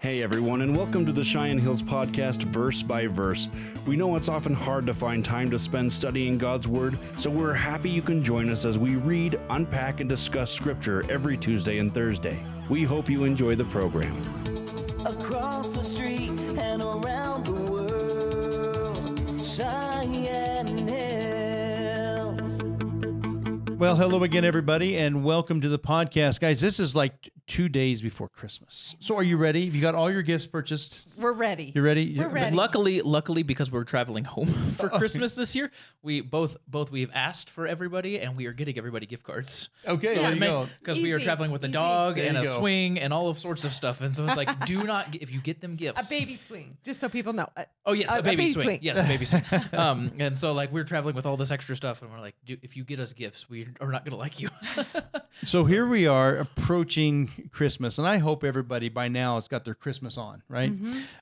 Hey everyone, and welcome to the Cheyenne Hills Podcast, Verse by Verse. We know it's often hard to find time to spend studying God's Word, so we're happy you can join us as we read, unpack, and discuss Scripture every Tuesday and Thursday. We hope you enjoy the program. across the street and around the world. Cheyenne Hills. Well, hello again, everybody, and welcome to the podcast, guys. This is like t- two days before Christmas. So, are you ready? Have you got all your gifts purchased? We're ready. You ready? We're You- ready. Luckily, luckily, because we're traveling home for Christmas this year, we both both we've asked for everybody, and we are getting everybody gift cards. Okay, there you go. Because we are traveling with a easy. dog There and a go. swing and all of sorts of stuff, and so it's like, do not if you get them gifts, A baby swing, just so people know. Uh, Oh yes, a- a, a baby, baby swing. swing. Yes, a baby swing. Um, and so like we're traveling with all this extra stuff, and we're like, do, if you get us gifts, we are not gonna like you. So, here we are approaching Christmas, and I hope everybody by now has got their Christmas on, right?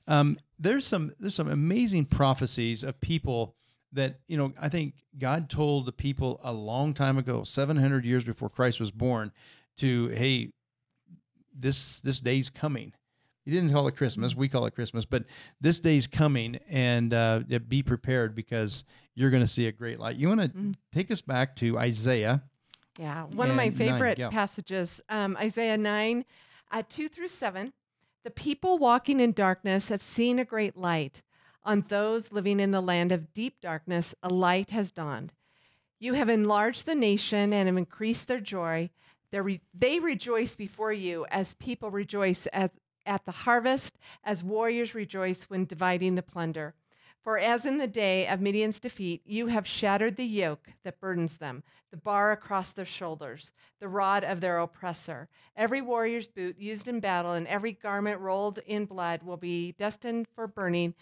Um, there's some there's some amazing prophecies of people that you know. I think God told the people a long time ago, 700 years before Christ was born, to hey, this this day's coming. He didn't call it Christmas. We call it Christmas, but this day's coming, and uh, be prepared because you're going to see a great light. You want to take us back to Isaiah? Yeah, one of my And nine, favorite yeah. passages, um, Isaiah 9, uh, 2 through 7. The people walking in darkness have seen a great light. On those living in the land of deep darkness, a light has dawned. You have enlarged the nation and have increased their joy. Re- they rejoice before you as people rejoice at, at the harvest, as warriors rejoice when dividing the plunder. For as in the day of Midian's defeat, you have shattered the yoke that burdens them, the bar across their shoulders, the rod of their oppressor. Every warrior's boot used in battle and every garment rolled in blood will be destined for burning,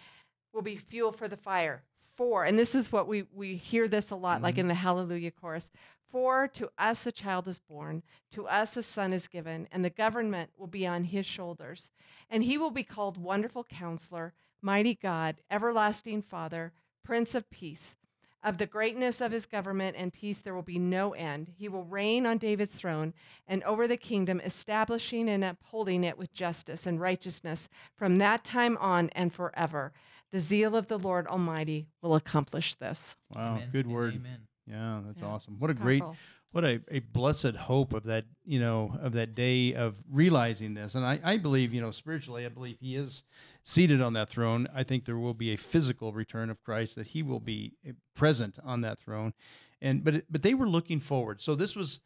will be fuel for the fire. For, and this is what we, we hear this a lot, like mm-hmm. in the Hallelujah chorus. For to us a child is born, to us a son is given, and the government will be on his shoulders. And he will be called Wonderful Counselor, Mighty God, Everlasting Father, Prince of Peace. Of the greatness of his government and peace there will be no end. He will reign on David's throne and over the kingdom, establishing and upholding it with justice and righteousness from that time on and forever. The zeal of the Lord Almighty will accomplish this. Wow, Amen good word. Amen. Yeah, that's Yeah. awesome. What a great, Powerful. what a, a blessed hope of that, you know, of that day of realizing this. And I, I believe, you know, spiritually, I believe he is seated on that throne. I think there will be a physical return of Christ, that he will be eh, present on that throne. And, but, it, but they were looking forward. So this was,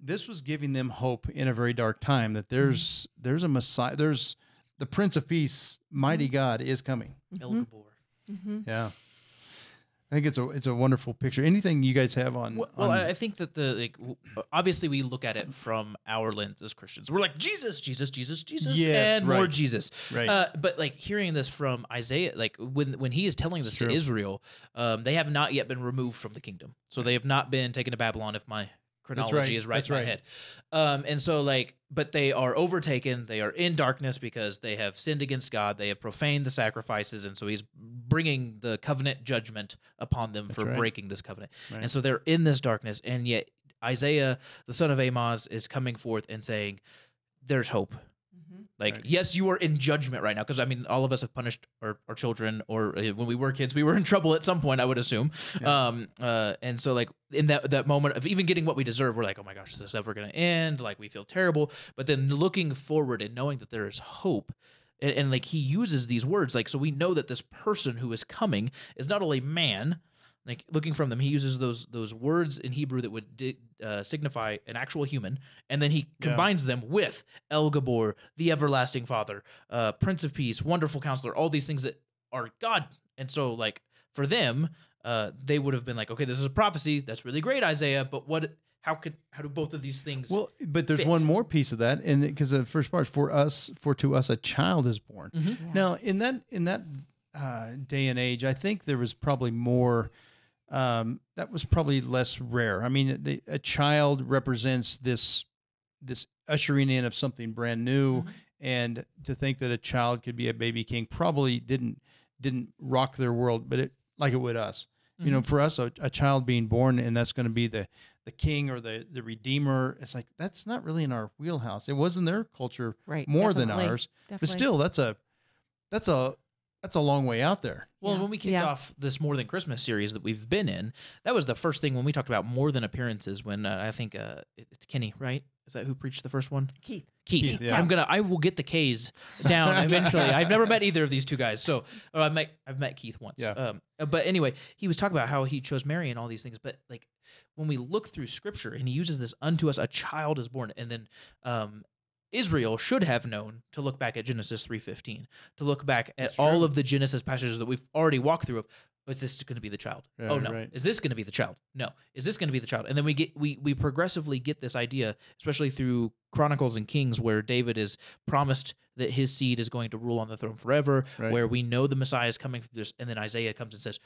this was giving them hope in a very dark time that there's, there's a Messiah, there's the Prince of Peace, mighty God is coming. El Mm-hmm. Yeah. I think it's a, it's a wonderful picture. Anything you guys have on, Well, on I think that the like obviously we look at it from our lens as Christians. We're like Jesus, Jesus, Jesus, Jesus, Yes, and more. Jesus. Right. Uh, but like hearing this from Isaiah, like when when he is telling this to Israel, um, they have not yet been removed from the kingdom, so they have not been taken to Babylon. If my chronology right, is right that's in my right. head, um, and so like, but they are overtaken. They are in darkness because they have sinned against God. They have profaned the sacrifices, and so He's bringing the covenant judgment upon them for right. breaking this covenant. Right. And so they're in this darkness, and yet Isaiah, the son of Amos, is coming forth and saying, "There's hope." Like, Right. yes, you are in judgment right now, because I mean, all of us have punished our, our children, or uh, when we were kids, we were in trouble at some point, I would assume. Um, uh, and so, like in that that moment of even getting what we deserve, we're like, oh my gosh, is this ever going to end? Like, we feel terrible. But then looking forward and knowing that there is hope, and, and like he uses these words, like so we know that this person who is coming is not only man, like looking from them he uses those those words in hebrew that would di- uh, signify an actual human and then he Yeah. combines them with el gibbor the everlasting father uh, prince of peace wonderful counselor all these things that are god and so like for them uh, they would have been like okay this is a prophecy that's really great isaiah but what how could how do both of these things Well, but there's fit. one more piece of that, and because the first part, for us, for to us, a child is born. Mhm. Now, in that in that uh, day and age, I think there was probably more. Um, that was probably less rare. I mean, the, a child represents this this ushering in of something brand new, Mhm. and to think that a child could be a baby king probably didn't didn't rock their world, but it like it would us. You know, for us, a, a child being born, and that's going to be the the king or the the redeemer. It's like that's not really in our wheelhouse. It was in their culture Right, more than definitely, ours, but still, that's a that's a that's a long way out there. Well, Yeah. when we kicked Yeah. off this More Than Christmas series that we've been in, that was the first thing when we talked about more than appearances. When uh, I think uh, it's Kenny, right? Is that who preached the first one? Keith. Keith. Keith, yeah. I'm gonna. I will get the K's down eventually. I've never met either of these two guys, so or I met. I've met Keith once. Yeah. Um, uh, but anyway, he was talking about how he chose Mary and all these things. But like when we look through Scripture, and he uses this "unto us a child is born," and then um, Israel should have known to look back at Genesis 3:15, to look back at That's all true. of the Genesis passages that we've already walked through. Of, is this going to be the child? Yeah, oh no. right. Is this going to be the child? No. Is this going to be the child? And then we get we we progressively get this idea, especially through Chronicles and Kings, where David is promised that his seed is going to rule on the throne forever. Right. Where we know the Messiah is coming through this, and then Isaiah comes and says.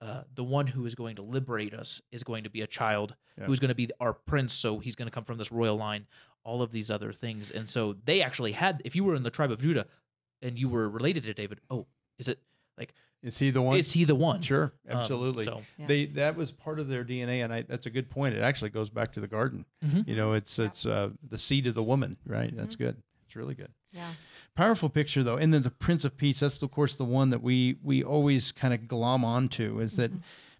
Uh, the one who is going to liberate us is going to be a child Yeah. who's going to be our prince. So he's going to come from this royal line. All of these other things, and so they actually had. If you were in the tribe of Judah, and you were related to David, oh, is it like Is he the one? is he the one? Sure, Um, absolutely. so Yeah. They that was part of their DNA, and I, that's a good point. It actually goes back to the garden. Mhm. You know, it's it's uh, the seed of the woman, right? That's Mm-hmm. good. It's really good. Yeah. Powerful picture though, and then the Prince of Peace. That's of course the one that we we always kind of glom onto. Is that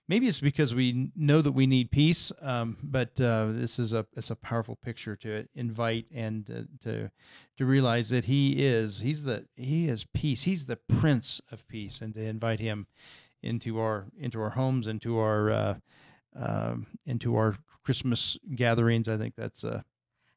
maybe it's because we know that we need peace, um, but uh, this is a it's a powerful picture to invite and uh, to to realize that he is he's the he is peace. He's the Prince of Peace, and to invite him into our into our homes, into our uh, um, into our Christmas gatherings. I think that's uh,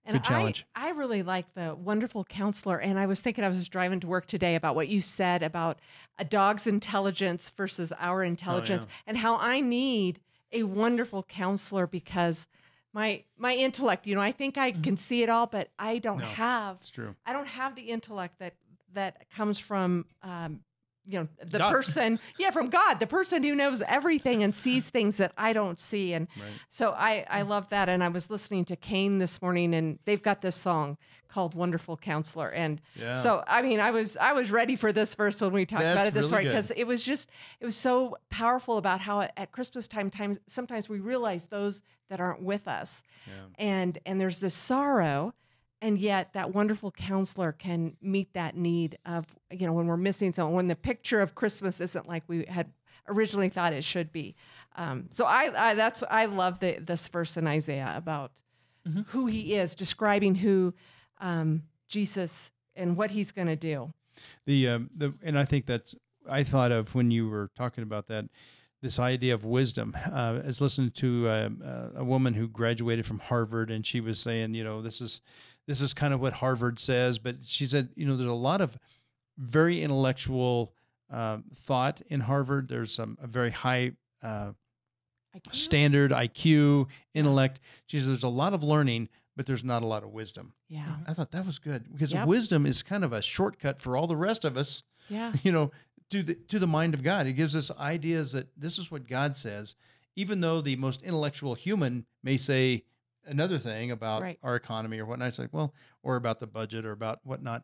And Good challenge. I, I really like the wonderful counselor. And I was thinking, I was driving to work today about what you said about a dog's intelligence versus our intelligence, and how I need a wonderful counselor because my my intellect, you know, I think I can see it all, but I don't No. have it's true. I don't have the intellect that that comes from um, you know the God. person yeah from God the person who knows everything and sees things that I don't see and Right. so I I love that and I was listening to Kane this morning and they've got this song called Wonderful Counselor and Yeah. so I mean I was I was ready for this verse when we talked about it this really morning because it was just it was so powerful about how at Christmas time time sometimes we realize those that aren't with us Yeah. and and there's this sorrow and yet that wonderful counselor can meet that need of you know when we're missing someone when the picture of christmas isn't like we had originally thought it should be um, so I, I that's i love the, this verse in isaiah about Mm-hmm. who he is describing who um, jesus and what he's going to do The um, the and I think that's I thought of when you were talking about that this idea of wisdom. Uh, I was listening to uh, uh, a woman who graduated from Harvard, and she was saying, you know, this is this is kind of what Harvard says, but she said, you know, there's a lot of very intellectual um, thought in Harvard. There's some a very high uh, IQ? standard IQ, intellect. She says there's a lot of learning, but there's not a lot of wisdom. yeah I thought that was good because Yep. wisdom is kind of a shortcut for all the rest of us yeah you know to the to the mind of God. It gives us ideas that this is what God says, even though the most intellectual human may say another thing about Right. our economy or whatnot. It's like, well, or about the budget or about whatnot.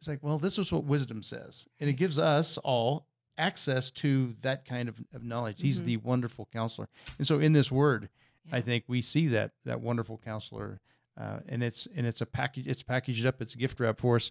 It's like, well, this is what wisdom says, and it gives us all access to that kind of, of knowledge. He's Mhm. the wonderful counselor, and so in this word, I think we see that that wonderful counselor, uh, and it's and it's a package. It's packaged up. It's a gift wrap for us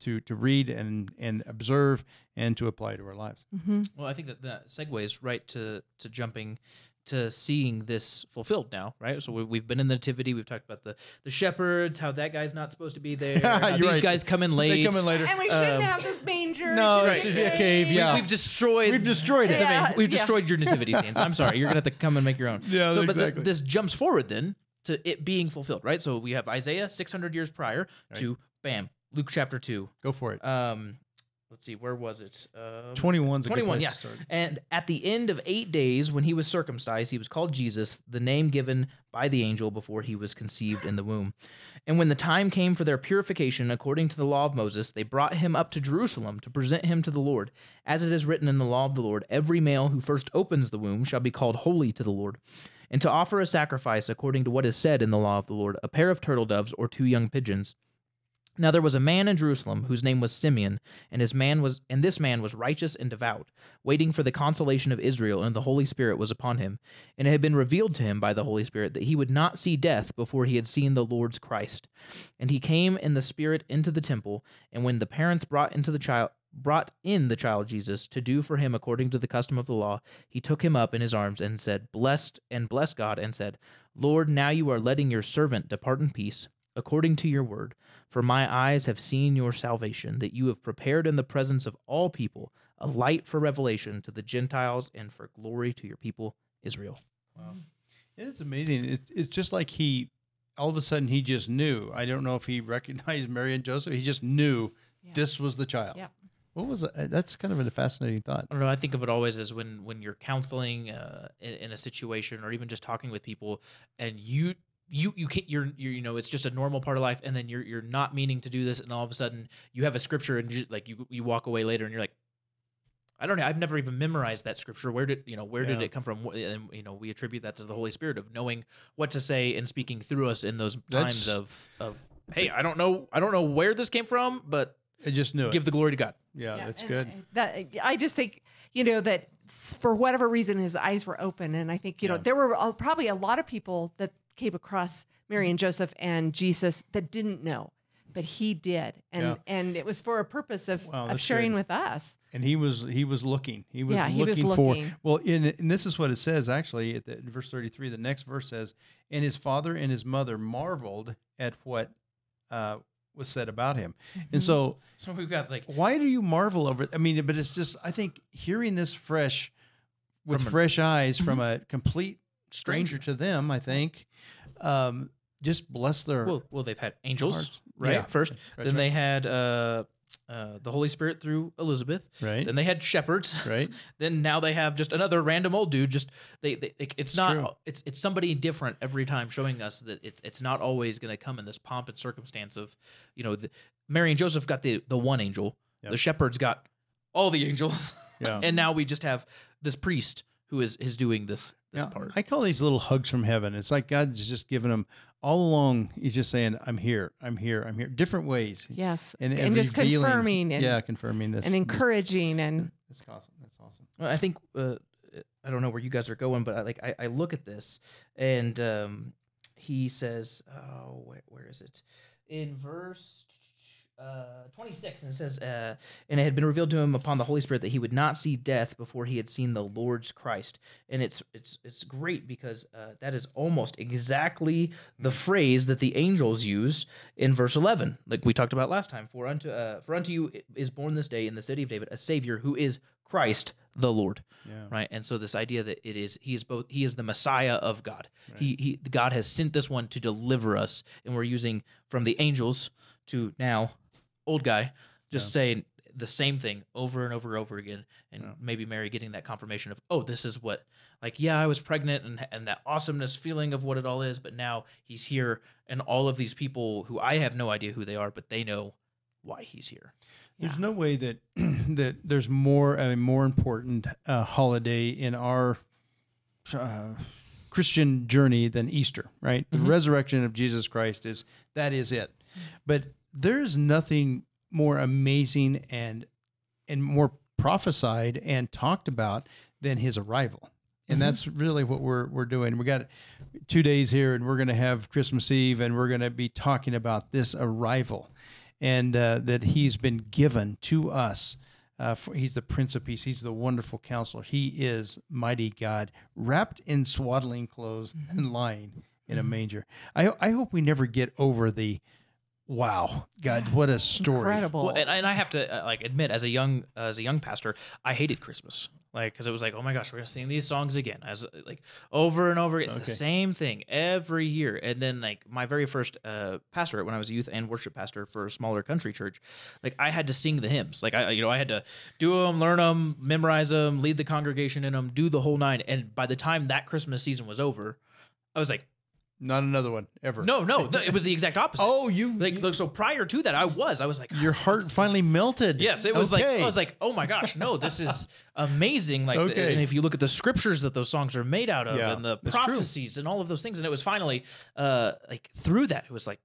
to to read and and observe and to apply to our lives. hmm Well, I think that that segues right to to jumping to seeing this fulfilled now, right? So we, we've been in the nativity. We've talked about the the shepherds, how that guy's not supposed to be there. how these right. guys come in late. They come in later. and we shouldn't Um, have this manger No, it it should should be a cave, We- yeah. We've destroyed. We've destroyed it. Yeah, we've yeah. destroyed your nativity scenes. I'm sorry. You're gonna have to come and make your own. Yeah, So, but the- this jumps forward then to it being fulfilled, right? So we have Isaiah 600 years prior to bam, Luke chapter two. Go for it. Um, let's see, where was it? Um, 21's a good 21, place yeah. And at the end of eight days, when he was circumcised, he was called Jesus, the name given by the angel before he was conceived in the womb. And when the time came for their purification, according to the law of Moses, they brought him up to Jerusalem to present him to the Lord. As it is written in the law of the Lord, every male who first opens the womb shall be called holy to the Lord. And to offer a sacrifice according to what is said in the law of the Lord, a pair of turtle doves or two young pigeons. Now there was a man in Jerusalem whose name was Simeon, and his man was and this man was righteous and devout, waiting for the consolation of Israel, and the Holy Spirit was upon him. And it had been revealed to him by the Holy Spirit that he would not see death before he had seen the Lord's Christ. And he came in the Spirit into the temple, and when the parents brought into the child brought in the child Jesus to do for him according to the custom of the law, he took him up in his arms and said, Blessed and blessed God, and said, Lord, now you are letting your servant depart in peace, according to your word. For my eyes have seen your salvation, that you have prepared in the presence of all people a light for revelation to the Gentiles and for glory to your people Israel. Wow. It's amazing. It's, it's just like he, all of a sudden, he just knew. I don't know if he recognized Mary and Joseph. He just knew Yeah. this was the child. Yeah. What was that? That's kind of a fascinating thought. I don't know. I think of it always as when when you're counseling uh, in, in a situation or even just talking with people, and you you you can't you're, you're you know it's just a normal part of life, and then you're you're not meaning to do this, and all of a sudden you have a scripture, and you, like you you walk away later, and you're like. I don't know. I've never even memorized that scripture. Where did you know? Where did it come from? And you know, we attribute that to the Holy Spirit of knowing what to say and speaking through us in those That's- times of of. Hey, I don't know. I don't know where this came from, but I just knew give it. the glory to God. Yeah, Yeah, that's good. I- That I just think you know that for whatever reason his eyes were open, and I think you know there were uh, probably a lot of people that came across Mary and Joseph and Jesus that didn't know, but he did, and Yeah. and it was for a purpose of, Wow, of sharing good. with us. And he was he was looking. He was Yeah, he looking for. Well, in and this is what it says actually at the, in verse thirty three. The next verse says, "And his father and his mother marveled at what uh, was said about him." Mm-hmm. And so, So we've got like why do you marvel over? I mean, but it's just I think hearing this fresh with From an- fresh eyes from Mm-hmm. a complete stranger to them. I think um, just bless their well, well, they've had angels, hearts. right? Yeah. First, That's then right. they had uh, uh, the Holy Spirit through Elizabeth. right, Then they had shepherds. right. then now they have just another random old dude. Just they, they it- it's not true. it's it's somebody different every time, showing us that it's it's not always going to come in this pomp and circumstance of you know the, Mary and Joseph got the the one angel, Yep. the shepherds got all the angels, Yeah. and now we just have this priest who is is doing this this Yeah, part. I call these little hugs from heaven. It's like God's just giving them all along. He's just saying, "I'm here. I'm here. I'm here." Different ways. Yes, And, and, just confirming and, yeah, confirming this and encouraging and That's awesome. That's awesome. Well, I think uh, I don't know where you guys are going, but I, like I, I look at this and um, he says, "Oh, where, where is it?" In verse uh, 26, and it says, uh, "And it had been revealed to him upon the Holy Spirit that he would not see death before he had seen the Lord's Christ." And it's it's it's great because uh, that is almost exactly the phrase that the angels use in verse 11, like we talked about last time. For unto uh, for unto you is born this day in the city of David a Savior who is Christ the Lord Yeah. right and so this idea that it is he is both he is the messiah of god he he god has sent this one to deliver us and we're using from the angels to now old guy just saying the same thing over and over and over again and maybe mary getting that confirmation of oh this is what like yeah i was pregnant and and that awesomeness feeling of what it all is but now he's here and all of these people who i have no idea who they are but they know why he's here. There's no way that that there's more a more important uh, holiday in our uh, Christian journey than Easter, right? The resurrection of Jesus Christ is that is it. But there's nothing more amazing and and more prophesied and talked about than his arrival. And that's really what we're we're doing. We got two days here, and we're going to have Christmas Eve, and we're going to be talking about this arrival, and uh, that He's been given to us. Uh, for, he's the Prince of Peace. He's the wonderful Counselor. He is mighty God, wrapped in swaddling clothes and lying in a manger. I I hope we never get over the, wow, God, what a story! incredible. Well, and, and I have to uh, like admit, as a young uh, as a young pastor, I hated Christmas, like because it was like, oh my gosh, we're gonna sing these songs again, as like over and over. It's Okay. the same thing every year. And then like my very first uh, pastorate when I was a youth and worship pastor for a smaller country church, like I had to sing the hymns, like I you know I had to do them, learn them, memorize them, lead the congregation in them, do the whole nine. And by the time that Christmas season was over, I was like, Not another one ever. no, no, th- it was the exact opposite. Oh, you Like, so prior to that, I was, I was like, your heart finally melted. Yes, it was like Okay. I was like, oh my gosh, no, this is amazing. Like, Okay. and if you look at the scriptures that those songs are made out of, Yeah, and the that's true. prophecies and all of those things, and it was finally, uh, like through that, it was like,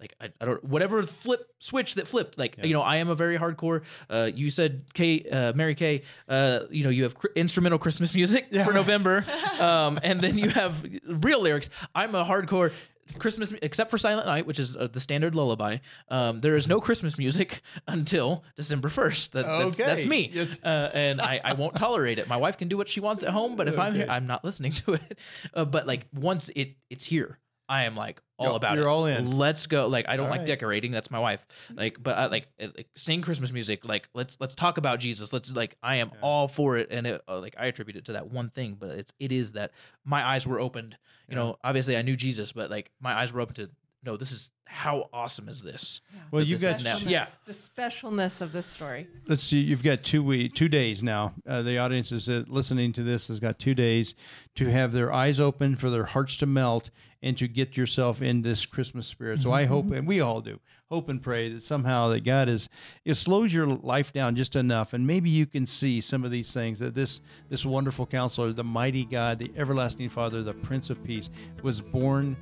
like I, I don't whatever flip switch that flipped like you know i am a very hardcore uh you said kay uh mary kay uh you know you have cr- instrumental christmas music for november um and then you have real lyrics i'm a hardcore Christmas, except for Silent Night, which is uh, the standard lullaby. Um, there is no Christmas music until December first. That, that's, that's me, Yes. uh, and I, I won't tolerate it. My wife can do what she wants at home, but if I'm here, I'm not listening to it. Uh, but like once it it's here, I am like all about it. you're all in. Let's go. Like I don't All like right. decorating. That's my wife. Like, but I like, uh, like sing Christmas music. Like let's let's talk about Jesus. Let's like I am all for it, and it, uh, like I attribute it to that one thing. But it's it is that my eyes were opened. You know, obviously I knew Jesus, but like my eyes were open to no. This is how awesome is this? Well, you've this got now. Yeah. The specialness of this story. let's see you've got two week two days now uh, the audience is uh, listening to this has got two days to have their eyes open for their hearts to melt and to get yourself in this christmas spirit so i hope and we all do hope and pray that somehow that god is it slows your life down just enough and maybe you can see some of these things that this this wonderful counselor the mighty god the everlasting father the prince of peace was born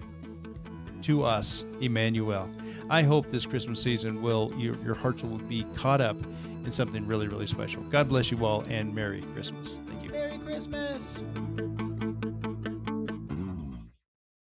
to us, Emmanuel. I hope this Christmas season will your, your hearts will be caught up in something really, really special. God bless you all and Merry Christmas. Thank you. Merry Christmas.